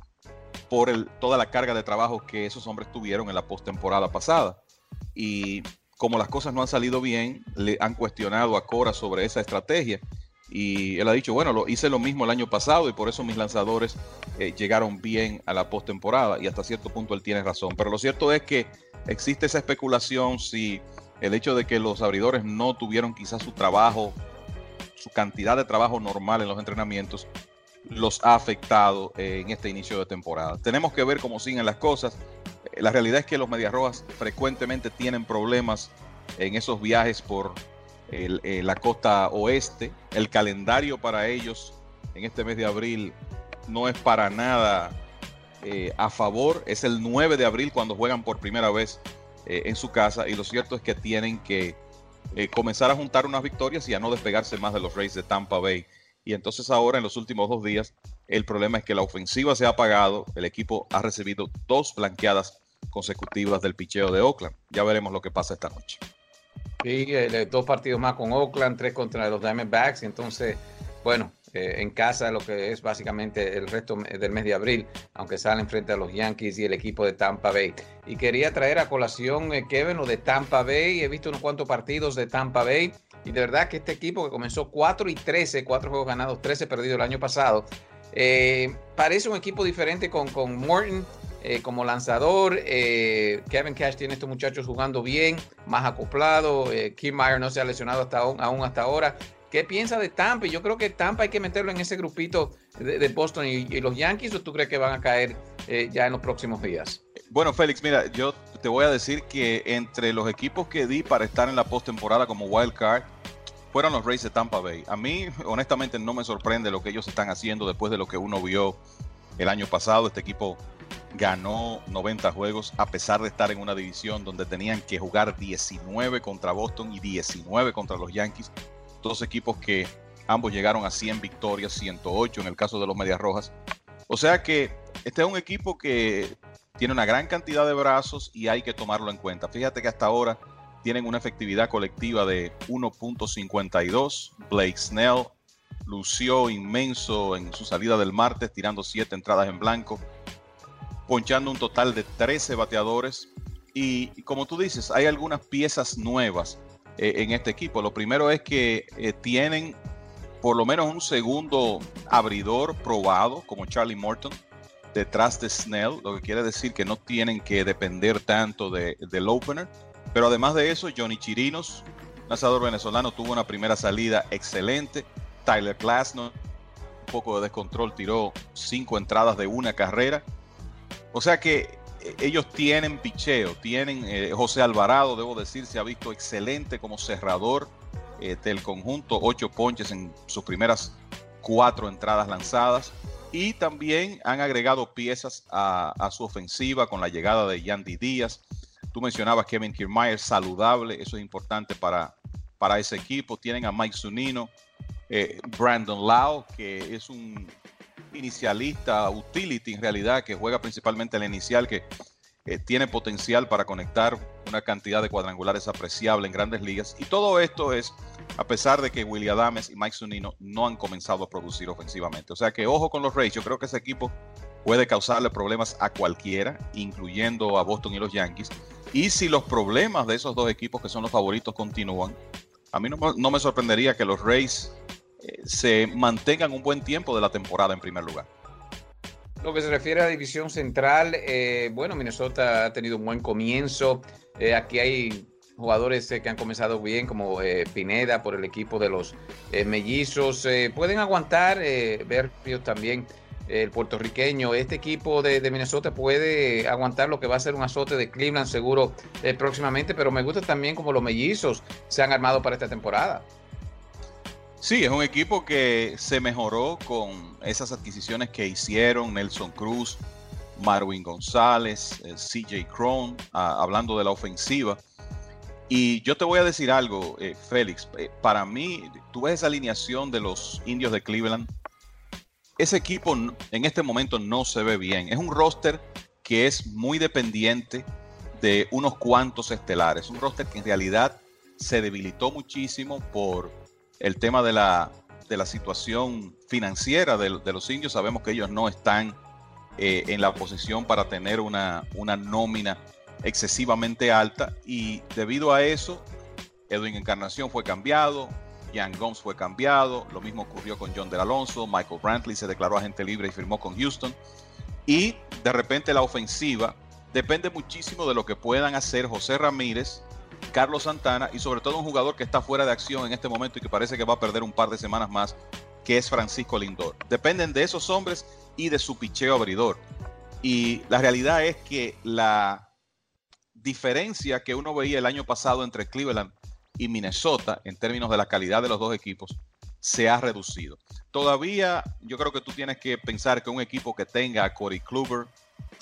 por el, toda la carga de trabajo que esos hombres tuvieron en la postemporada pasada. Y como las cosas no han salido bien, le han cuestionado a Cora sobre esa estrategia. Y él ha dicho, bueno, lo hice lo mismo el año pasado y por eso mis lanzadores eh, llegaron bien a la postemporada y hasta cierto punto él tiene razón. Pero lo cierto es que existe esa especulación si el hecho de que los abridores no tuvieron quizás su trabajo su cantidad de trabajo normal en los entrenamientos los ha afectado eh, en este inicio de temporada. Tenemos que ver cómo siguen las cosas. Eh, la realidad es que los Medias Rojas frecuentemente tienen problemas en esos viajes por eh, la costa oeste. El calendario para ellos en este mes de abril no es para nada a favor. Es el 9 de abril cuando juegan por primera vez en su casa y lo cierto es que tienen que eh, comenzar a juntar unas victorias y a no despegarse más de los Rays de Tampa Bay. Y entonces ahora en los últimos dos días el problema es que la ofensiva se ha apagado, el equipo ha recibido dos blanqueadas consecutivas del picheo de Oakland. Ya veremos lo que pasa esta noche. Sí, eh, dos partidos más con Oakland, tres contra los Diamondbacks. Entonces, bueno, eh, en casa lo que es básicamente el resto del mes de abril, aunque salen frente a los Yankees y el equipo de Tampa Bay. Y quería traer a colación, eh, Kevin, lo de Tampa Bay. He visto unos cuantos partidos de Tampa Bay. Y de verdad que este equipo que comenzó 4 y 13, 4 juegos ganados, 13 perdidos el año pasado, eh, parece un equipo diferente con, con Morton como lanzador. Kevin Cash tiene estos muchachos jugando bien, más acoplado. Kim Meyer no se ha lesionado hasta aún hasta ahora. ¿Qué piensa de Tampa? Yo creo que Tampa hay que meterlo en ese grupito de, Boston y, los Yankees, o tú crees que van a caer eh, ya en los próximos días? Bueno, Félix, mira, yo te voy a decir que entre los equipos que di para estar en la postemporada como wild card fueron los Rays de Tampa Bay. A mí, honestamente, no me sorprende lo que ellos están haciendo después de lo que uno vio el año pasado. Este equipo ganó 90 juegos a pesar de estar en una división donde tenían que jugar 19 contra Boston y 19 contra los Yankees dos equipos que ambos llegaron a 100 victorias, 108 en el caso de los Medias Rojas. O sea que este es un equipo que tiene una gran cantidad de brazos y hay que tomarlo en cuenta. Fíjate que hasta ahora tienen una efectividad colectiva de 1.52. Blake Snell lució inmenso en su salida del martes, tirando 7 entradas en blanco, ponchando un total de 13 bateadores. Y, como tú dices, hay algunas piezas nuevas eh, en este equipo. Lo primero es que eh, tienen por lo menos un segundo abridor probado como Charlie Morton detrás de Snell, lo que quiere decir que no tienen que depender tanto de, del opener. Pero además de eso, Johnny Chirinos, lanzador venezolano, tuvo una primera salida excelente. Tyler Glasnow, un poco de descontrol, tiró cinco entradas de una carrera. O sea que ellos tienen picheo, tienen eh, José Alvarado, debo decir, se ha visto excelente como cerrador eh, del conjunto, ocho ponches en sus primeras cuatro entradas lanzadas. Y también han agregado piezas a, su ofensiva con la llegada de Yandy Díaz. Tú mencionabas Kevin Kiermaier, saludable, eso es importante para, para ese equipo. Tienen a Mike Zunino, Brandon Lau, que es un inicialista, utility en realidad, que juega principalmente en la inicial, que tiene potencial para conectar una cantidad de cuadrangulares apreciable en grandes ligas. Y todo esto es a pesar de que William Adames y Mike Zunino no han comenzado a producir ofensivamente. O sea que ojo con los Rays, yo creo que ese equipo puede causarle problemas a cualquiera, incluyendo a Boston y los Yankees. Y si los problemas de esos dos equipos que son los favoritos continúan, a mí no, me sorprendería que los Rays eh, se mantengan un buen tiempo de la temporada en primer lugar. Lo que se refiere a la división central, eh, bueno, Minnesota ha tenido un buen comienzo. Eh, aquí hay jugadores que han comenzado bien, como Pineda por el equipo de los mellizos. pueden aguantar, ver también el puertorriqueño. Este equipo de, de, Minnesota puede aguantar lo que va a ser un azote de Cleveland seguro próximamente, pero me gusta también como los mellizos se han armado para esta temporada. Sí, es un equipo que se mejoró con esas adquisiciones que hicieron Nelson Cruz, Marwin González, eh, CJ Cron, ah, hablando de la ofensiva. Y yo te voy a decir algo, eh, Félix. Eh, para mí, tú ves esa alineación de los indios de Cleveland. Ese equipo en este momento no se ve bien. Es un roster que es muy dependiente de unos cuantos estelares. Un roster que en realidad se debilitó muchísimo por el tema de la, de la situación financiera de, los indios. Sabemos que ellos no están eh, en la posición para tener una, una nómina excesivamente alta y debido a eso, Edwin Encarnación fue cambiado, Jan Gomes fue cambiado, lo mismo ocurrió con John Del Alonso, Michael Brantley se declaró agente libre y firmó con Houston. Y de repente la ofensiva depende muchísimo de lo que puedan hacer José Ramírez Carlos Santana y sobre todo un jugador que está fuera de acción en este momento y que parece que va a perder un par de semanas más, que es Francisco Lindor. Dependen de esos hombres y de su picheo abridor. Y la realidad es que la diferencia que uno veía el año pasado entre Cleveland y Minnesota en términos de la calidad de los dos equipos se ha reducido. Todavía yo creo que tú tienes que pensar que un equipo que tenga a Corey Kluber,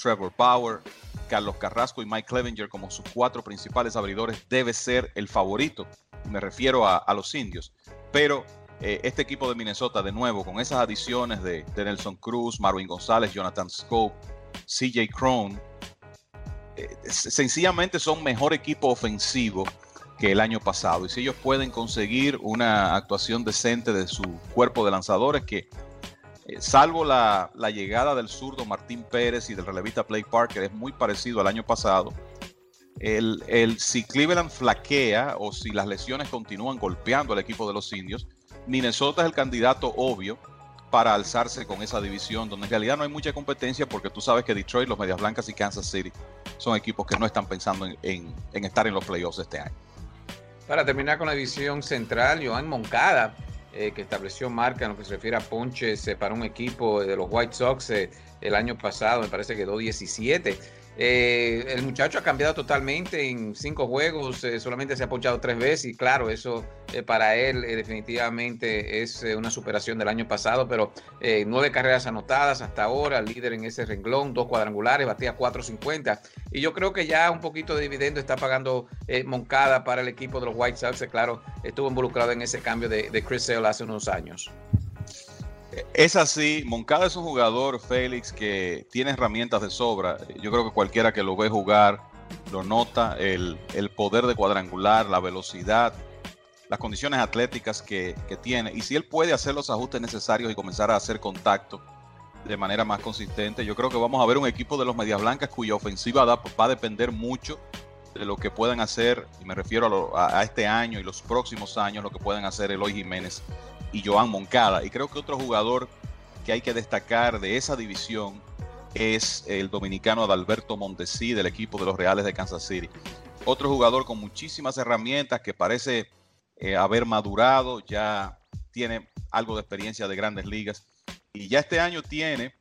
Trevor Power, Carlos Carrasco y Mike Clevenger como sus cuatro principales abridores debe ser el favorito. Me refiero a, los indios. Pero eh, este equipo de Minnesota, de nuevo, con esas adiciones de, Nelson Cruz, Marvin González, Jonathan Scope, CJ Crone, eh, sencillamente son mejor equipo ofensivo que el año pasado. Y si ellos pueden conseguir una actuación decente de su cuerpo de lanzadores, que eh, salvo la, llegada del zurdo Martín Pérez y del relevista Play Parker, es muy parecido al año pasado. El, si Cleveland flaquea o si las lesiones continúan golpeando al equipo de los indios, Minnesota es el candidato obvio para alzarse con esa división, donde en realidad no hay mucha competencia porque tú sabes que Detroit, los Medias Blancas y Kansas City son equipos que no están pensando en, en estar en los playoffs este año. Para terminar con la división central, Joan Moncada eh, que estableció marca en lo que se refiere a ponches para un equipo de los White Sox eh, el año pasado, me parece que quedó 17. Eh, el muchacho ha cambiado totalmente en cinco juegos, eh, solamente se ha ponchado tres veces y claro, eso eh, para él definitivamente es una superación del año pasado, pero nueve carreras anotadas hasta ahora, líder en ese renglón, dos cuadrangulares, batía 4.50 y yo creo que ya un poquito de dividendo está pagando Moncada para el equipo de los White Sox, claro, estuvo involucrado en ese cambio de, de Chris Sale hace unos años. Es así, Moncada es un jugador, Félix, que tiene herramientas de sobra. Yo creo que cualquiera que lo ve jugar lo nota, el, poder de cuadrangular, la velocidad, las condiciones atléticas que, tiene. Y si él puede hacer los ajustes necesarios y comenzar a hacer contacto de manera más consistente, yo creo que vamos a ver un equipo de los Medias Blancas cuya ofensiva va a depender mucho de lo que puedan hacer, y me refiero a, a, este año y los próximos años, lo que puedan hacer Eloy Jiménez y Joan Moncada. Y creo que otro jugador que hay que destacar de esa división es el dominicano Adalberto Montesí del equipo de los Reales de Kansas City. Otro jugador con muchísimas herramientas que parece eh, haber madurado, ya tiene algo de experiencia de grandes ligas y ya este año tiene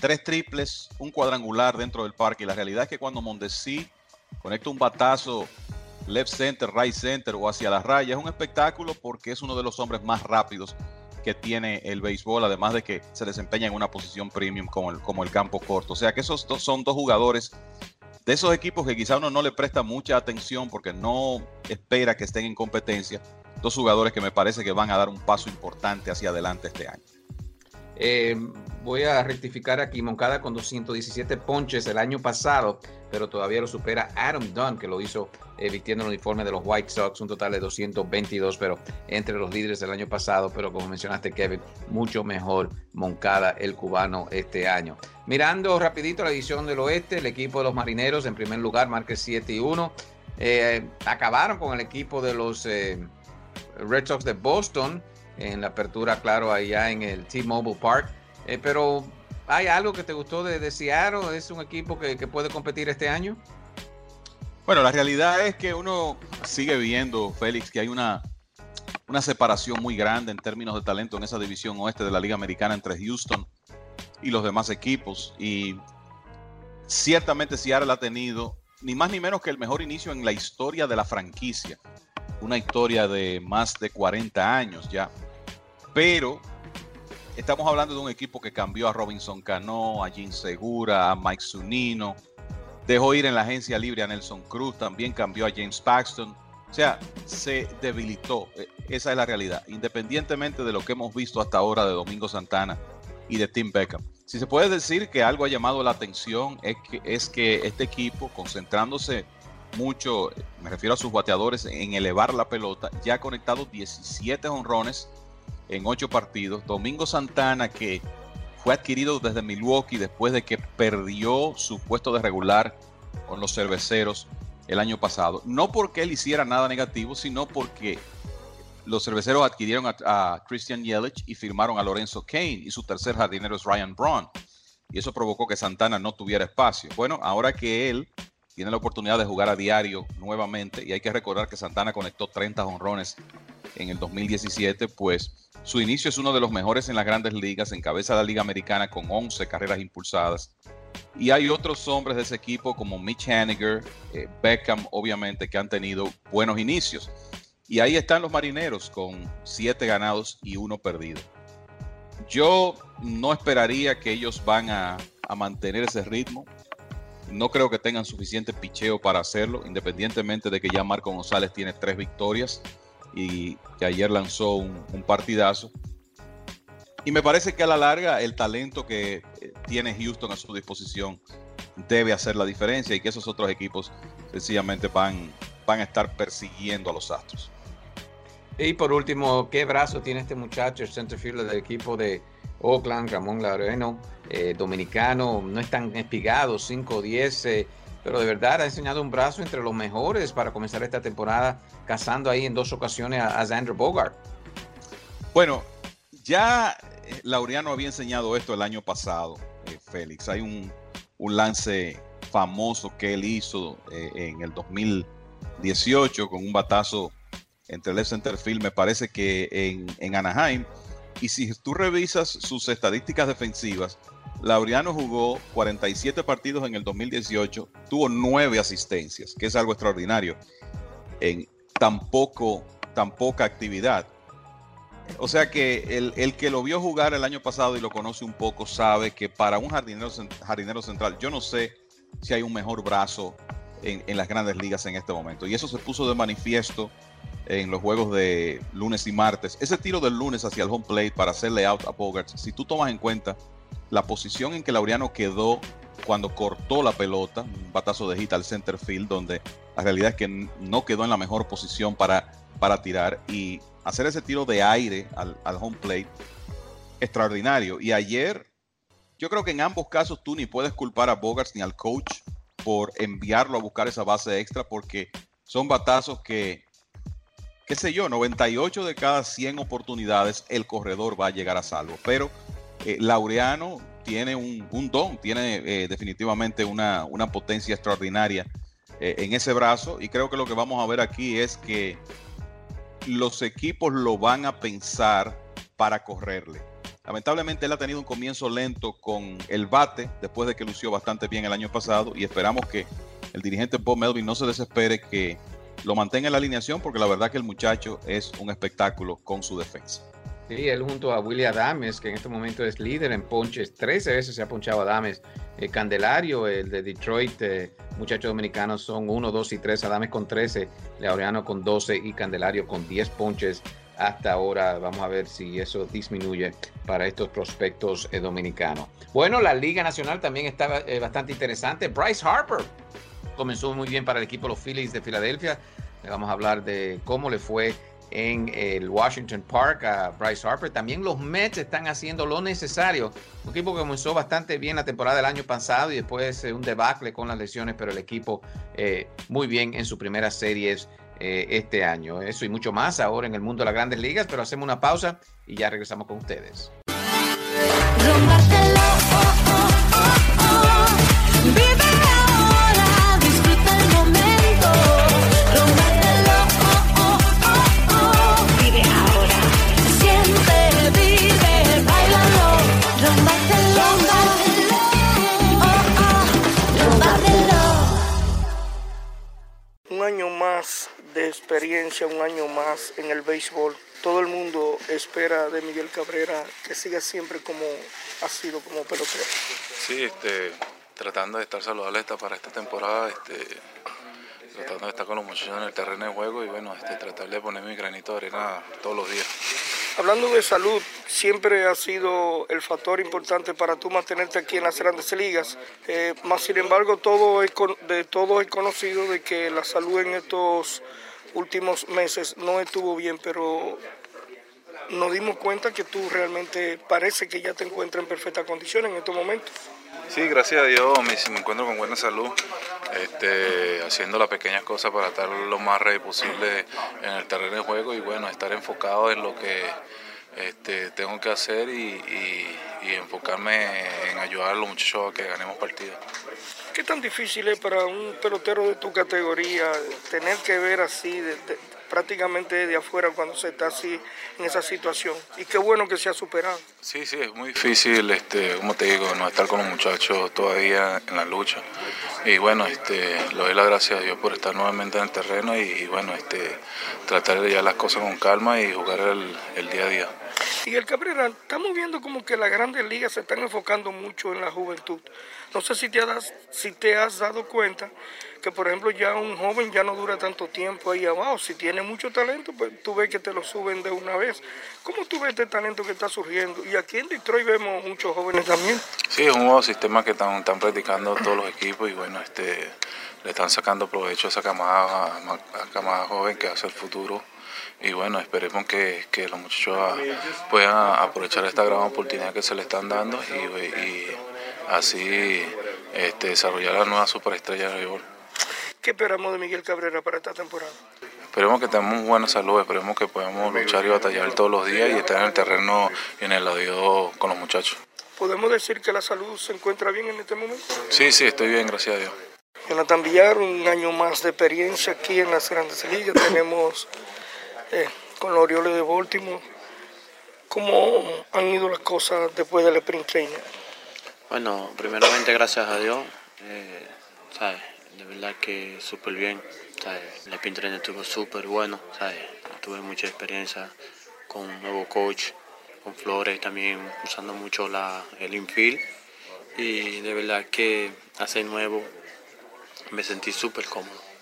tres triples, un cuadrangular dentro del parque. Y la realidad es que cuando Mondesi conecta un batazo left center, right center o hacia la raya, es un espectáculo porque es uno de los hombres más rápidos que tiene el béisbol, además de que se desempeña en una posición premium como el, como el campo corto. O sea que esos dos son dos jugadores de esos equipos que quizá uno no le presta mucha atención porque no espera que estén en competencia. Dos jugadores que me parece que van a dar un paso importante hacia adelante este año. Eh, voy a rectificar aquí, Moncada con 217 ponches el año pasado, pero todavía lo supera Adam Dunn, que lo hizo eh, vistiendo el uniforme de los White Sox, un total de 222, pero entre los líderes del año pasado, pero como mencionaste Kevin, mucho mejor Moncada el cubano este año. Mirando rapidito la edición del oeste, el equipo de los marineros en primer lugar, marque 7 y 1. Eh, acabaron con el equipo de los Red Sox de Boston en la apertura, claro, allá en el T-Mobile Park. Eh, pero, ¿hay algo que te gustó de, de Seattle? ¿Es un equipo que, que, puede competir este año? Bueno, la realidad es que uno sigue viendo, Félix, que hay una, una separación muy grande en términos de talento en esa división oeste de la Liga Americana entre Houston y los demás equipos. Y ciertamente Seattle ha tenido ni más ni menos que el mejor inicio en la historia de la franquicia. Una historia de más de 40 años ya. Pero estamos hablando de un equipo que cambió a Robinson Cano, a Jim Segura, a Mike Zunino, dejó ir en la agencia libre a Nelson Cruz, también cambió a James Paxton. O sea, se debilitó. E, esa es la realidad. Independientemente de lo que hemos visto hasta ahora de Domingo Santana y de Tim Beckham. Si se puede decir que algo ha llamado la atención es que, es que este equipo, concentrándose mucho, me refiero a sus bateadores, en elevar la pelota, ya ha conectado 17 honrones en ocho partidos. Domingo Santana, que fue adquirido desde Milwaukee después de que perdió su puesto de regular con los cerveceros el año pasado. No porque él hiciera nada negativo, sino porque los cerveceros adquirieron a, Christian Yelich y firmaron a Lorenzo Kane y su tercer jardinero es Ryan Braun. Y eso provocó que Santana no tuviera espacio. Bueno, ahora que él tiene la oportunidad de jugar a diario nuevamente y hay que recordar que Santana conectó 30 honrones en el 2017, pues su inicio es uno de los mejores en las grandes ligas, encabeza la Liga Americana con 11 carreras impulsadas. Y hay otros hombres de ese equipo como Mitch Haniger, eh, Beckham, obviamente, que han tenido buenos inicios. Y ahí están los marineros con 7 ganados y 1 perdido. Yo no esperaría que ellos van a, a mantener ese ritmo. No creo que tengan suficiente picheo para hacerlo, independientemente de que ya Marco González tiene tres victorias y que ayer lanzó un, partidazo. Y me parece que a la larga el talento que eh, tiene Houston a su disposición debe hacer la diferencia y que esos otros equipos sencillamente van, van a estar persiguiendo a los Astros. Y por último, ¿qué brazo tiene este muchacho, el centerfielder del equipo de Oakland, Ramón Laureano, eh, dominicano? No es tan espigado, 5-10, eh, pero de verdad ha enseñado un brazo entre los mejores para comenzar esta temporada, cazando ahí en dos ocasiones a, a Xander Bogart. Bueno, ya eh, Laureano había enseñado esto el año pasado, eh, Félix. Hay un, lance famoso que él hizo eh, en el 2018 con un batazo entre el left center field, me parece que en, en Anaheim. Y si tú revisas sus estadísticas defensivas, Laureano jugó 47 partidos en el 2018, tuvo 9 asistencias, que es algo extraordinario en tan, poco, tan poca actividad. O sea que el, que lo vio jugar el año pasado y lo conoce un poco sabe que para un jardinero, jardinero central, yo no sé si hay un mejor brazo en, en, las grandes ligas en este momento. Y eso se puso de manifiesto en los juegos de lunes y martes. Ese tiro del lunes hacia el home plate para hacerle out a Bogart, si tú tomas en cuenta la posición en que Laureano quedó cuando cortó la pelota, un batazo de hit al center field, donde la realidad es que no quedó en la mejor posición para, para tirar y hacer ese tiro de aire al, home plate, extraordinario. Y ayer, yo creo que en ambos casos tú ni puedes culpar a Bogarts ni al coach por enviarlo a buscar esa base extra, porque son batazos que, qué sé yo, 98 de cada 100 oportunidades el corredor va a llegar a salvo. Pero eh, Laureano tiene un, don, tiene eh, definitivamente una, potencia extraordinaria eh, en ese brazo y creo que lo que vamos a ver aquí es que los equipos lo van a pensar para correrle. Lamentablemente él ha tenido un comienzo lento con el bate después de que lució bastante bien el año pasado y esperamos que el dirigente Bob Melvin no se desespere que lo mantenga en la alineación porque la verdad que el muchacho es un espectáculo con su defensa. Sí, él junto a Willie Adames, que en este momento es líder en ponches, 13 veces se ha ponchado Adames. Eh, Candelario, el de Detroit, eh, muchachos dominicanos son 1, 2 y 3, Adames con 13, Laureano con 12 y Candelario con 10 ponches hasta ahora. Vamos a ver si eso disminuye para estos prospectos eh, dominicanos. Bueno, la Liga Nacional también está bastante interesante. Bryce Harper comenzó muy bien para el equipo de los Phillies de Filadelfia. Vamos a hablar de cómo le fue en el Washington Park a Bryce Harper. También los Mets están haciendo lo necesario. Un equipo que comenzó bastante bien la temporada del año pasado y después eh, un debacle con las lesiones, pero el equipo eh, muy bien en sus primeras series eh, este año. Eso y mucho más ahora en el mundo de las grandes ligas, pero hacemos una pausa y ya regresamos con ustedes. De experiencia, un año más en el béisbol. Todo el mundo espera de Miguel Cabrera que siga siempre como ha sido como pelotero. Sí, este, tratando de estar saludable para esta temporada, este, tratando de estar con los muchachos en el terreno de juego y bueno, este, tratar de poner mi granito de arena todos los días. Hablando de salud, siempre ha sido el factor importante para tú mantenerte aquí en las grandes ligas. Eh, más sin embargo, todo es, de todo es conocido de que la salud en estos últimos meses no estuvo bien, pero nos dimos cuenta que tú realmente parece que ya te encuentras en perfecta condición en estos momentos. Sí, gracias a Dios me, encuentro con buena salud, este, haciendo las pequeñas cosas para estar lo más ready posible en el terreno de juego y bueno, estar enfocado en lo que este, tengo que hacer y, enfocarme en ayudar a los muchachos a que ganemos partidos. ¿Qué tan difícil es para un pelotero de tu categoría tener que ver así, de, prácticamente de afuera cuando se está así en esa situación. Y qué bueno que se ha superado. Sí, sí, es muy difícil, este, como te digo, no estar con los muchachos todavía en la lucha. Y bueno, este, le doy las gracias a Dios por estar nuevamente en el terreno y, bueno, este, tratar de llevar las cosas con calma y jugar el, el día a día. Miguel Cabrera, estamos viendo como que las grandes ligas se están enfocando mucho en la juventud. No sé si te has, si te has dado cuenta que, por ejemplo, ya un joven ya no dura tanto tiempo ahí abajo. Si tiene mucho talento, pues tú ves que te lo suben de una vez. ¿Cómo tú ves este talento que está surgiendo? Y aquí en Detroit vemos muchos jóvenes también. Sí, es un nuevo sistema que están, están practicando todos los equipos y bueno, este, le están sacando provecho a esa camada, a camada joven que hace el futuro y bueno, esperemos que, los muchachos puedan aprovechar esta gran oportunidad que se le están dando y, así este, desarrollar la nueva superestrella de béisbol. ¿Qué esperamos de Miguel Cabrera para esta temporada? Esperemos que tengamos buena salud, esperemos que podamos luchar y batallar todos los días y estar en el terreno y en el lado con los muchachos. ¿Podemos decir que la salud se encuentra bien en este momento? Sí, sí, estoy bien, gracias a Dios. Jonathan Villar, un año más de experiencia aquí en las grandes ligas. Tenemos eh, con los Orioles de Baltimore. ¿Cómo han ido las cosas después del sprint training? Bueno, primeramente gracias a Dios. Eh, de verdad que súper bien. El sprint training estuvo súper bueno. Tuve mucha experiencia con un nuevo coach, con Flores también usando mucho la, el infield. Y de verdad que hace nuevo me sentí súper cómodo.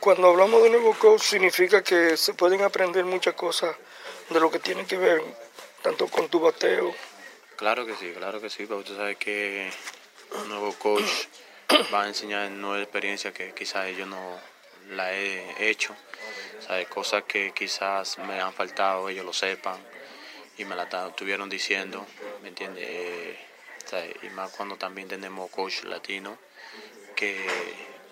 Cuando hablamos de nuevo coach significa que se pueden aprender muchas cosas de lo que tiene que ver tanto con tu bateo. Claro que sí, claro que sí, pero tú sabes que un nuevo coach va a enseñar nueva experiencia que quizás yo no la he hecho, ¿sabes? cosas que quizás me han faltado, ellos lo sepan y me la estuvieron diciendo, ¿me entiendes? Eh, y más cuando también tenemos coach latino que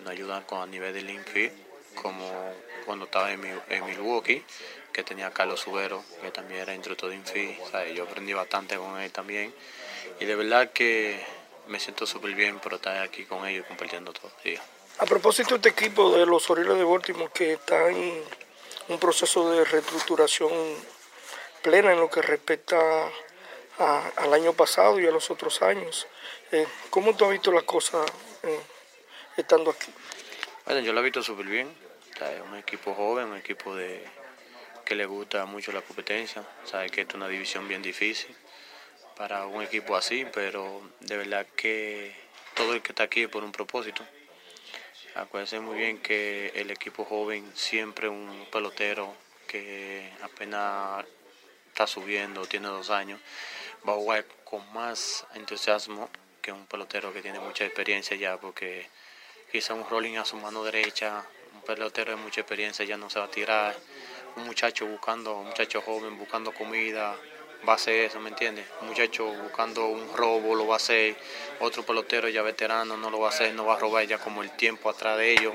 nos ayudan con a nivel del infield como cuando estaba en, Milwaukee, que tenía a Carlos Subero, que también era instructor de Infi. yo aprendí bastante con él también. Y de verdad que me siento súper bien por estar aquí con ellos compartiendo todo el A propósito de este equipo de los Orioles de Baltimore que está en un proceso de reestructuración plena en lo que respecta al año pasado y a los otros años. Eh, ¿Cómo tú has visto las cosas eh, estando aquí? Bueno, yo lo he visto súper bien. Es un equipo joven, un equipo de, que le gusta mucho la competencia. Sabe que es una división bien difícil para un equipo así, pero de verdad que todo el que está aquí es por un propósito. Acuérdense muy bien que el equipo joven siempre un pelotero que apenas está subiendo, tiene dos años, va a jugar con más entusiasmo que un pelotero que tiene mucha experiencia ya, porque quizá un rolling a su mano derecha, pelotero de mucha experiencia ya no se va a tirar, un muchacho buscando, un muchacho joven buscando comida, va a hacer eso, ¿me entiendes? Un muchacho buscando un robo lo va a hacer, otro pelotero ya veterano no lo va a hacer, no va a robar ya como el tiempo atrás de ellos,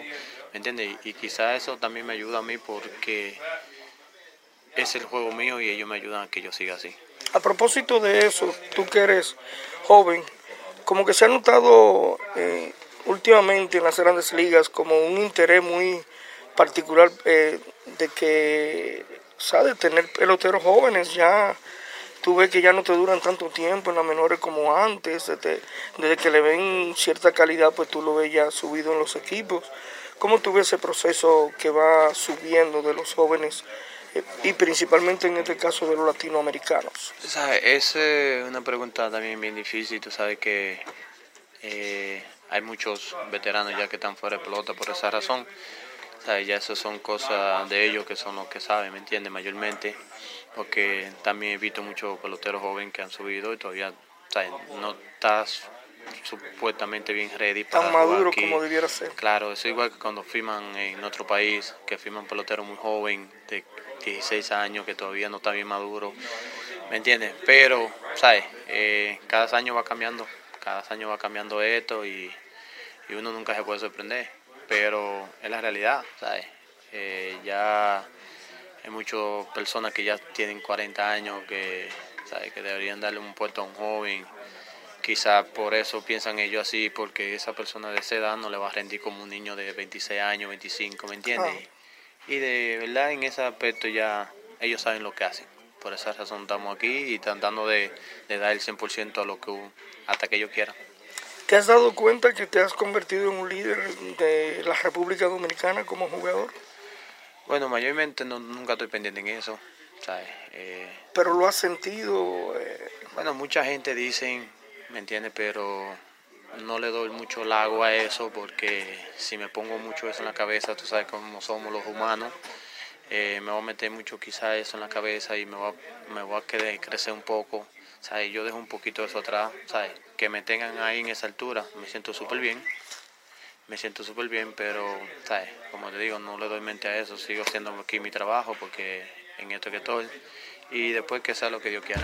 ¿me entiendes? Y, quizá eso también me ayuda a mí porque es el juego mío y ellos me ayudan a que yo siga así. A propósito de eso, tú que eres joven, como que se ha notado eh, últimamente en las grandes ligas como un interés muy particular eh, de que, ¿sabes? Tener peloteros jóvenes ya tú ves que ya no te duran tanto tiempo en las menores como antes, desde, que le ven cierta calidad, pues tú lo ves ya subido en los equipos. ¿Cómo tú ves ese proceso que va subiendo de los jóvenes eh, y principalmente en este caso de los latinoamericanos? Esa es una pregunta también bien difícil, tú sabes que eh, hay muchos veteranos ya que están fuera de pelota por esa razón. Ya esas son cosas de ellos que son los que saben, ¿me entiendes? Mayormente porque también he visto muchos peloteros jóvenes que han subido y todavía no estás supuestamente bien ready para tan maduro como debiera ser. Claro, es igual que cuando firman en otro país, que firman pelotero muy joven de 16 años que todavía no está bien maduro, ¿me entiendes? Pero, ¿sabes? Eh, cada año va cambiando, cada año va cambiando esto y, y, uno nunca se puede sorprender, pero es la realidad, ¿sabes? Eh, ya hay muchas personas que ya tienen 40 años que, que deberían darle un puesto a un joven. Quizás por eso piensan ellos así, porque esa persona de esa edad no le va a rendir como un niño de 26 años, 25, ¿me entiendes? Y de verdad en ese aspecto ya ellos saben lo que hacen. Por esa razón estamos aquí y tratando de, de dar el 100% a lo que hasta que ellos quieran. ¿Te has dado cuenta que te has convertido en un líder de la República Dominicana como jugador? Bueno, mayormente no, nunca estoy pendiente en eso, ¿sabes? Eh, pero lo has sentido. Eh, bueno, mucha gente dice, ¿me entiendes? Pero no le doy mucho lago a eso porque si me pongo mucho eso en la cabeza, tú sabes cómo somos los humanos, eh, me voy a meter mucho quizás eso en la cabeza y me voy a, me voy a querer crecer un poco. ¿sabes? Yo dejo un poquito eso atrás, ¿sabes? Que me tengan ahí en esa altura, me siento súper bien me siento súper bien, pero, ¿sabes? Como te digo, no le doy mente a eso, sigo haciendo aquí mi trabajo porque en esto que estoy y después que sea lo que Dios quiera.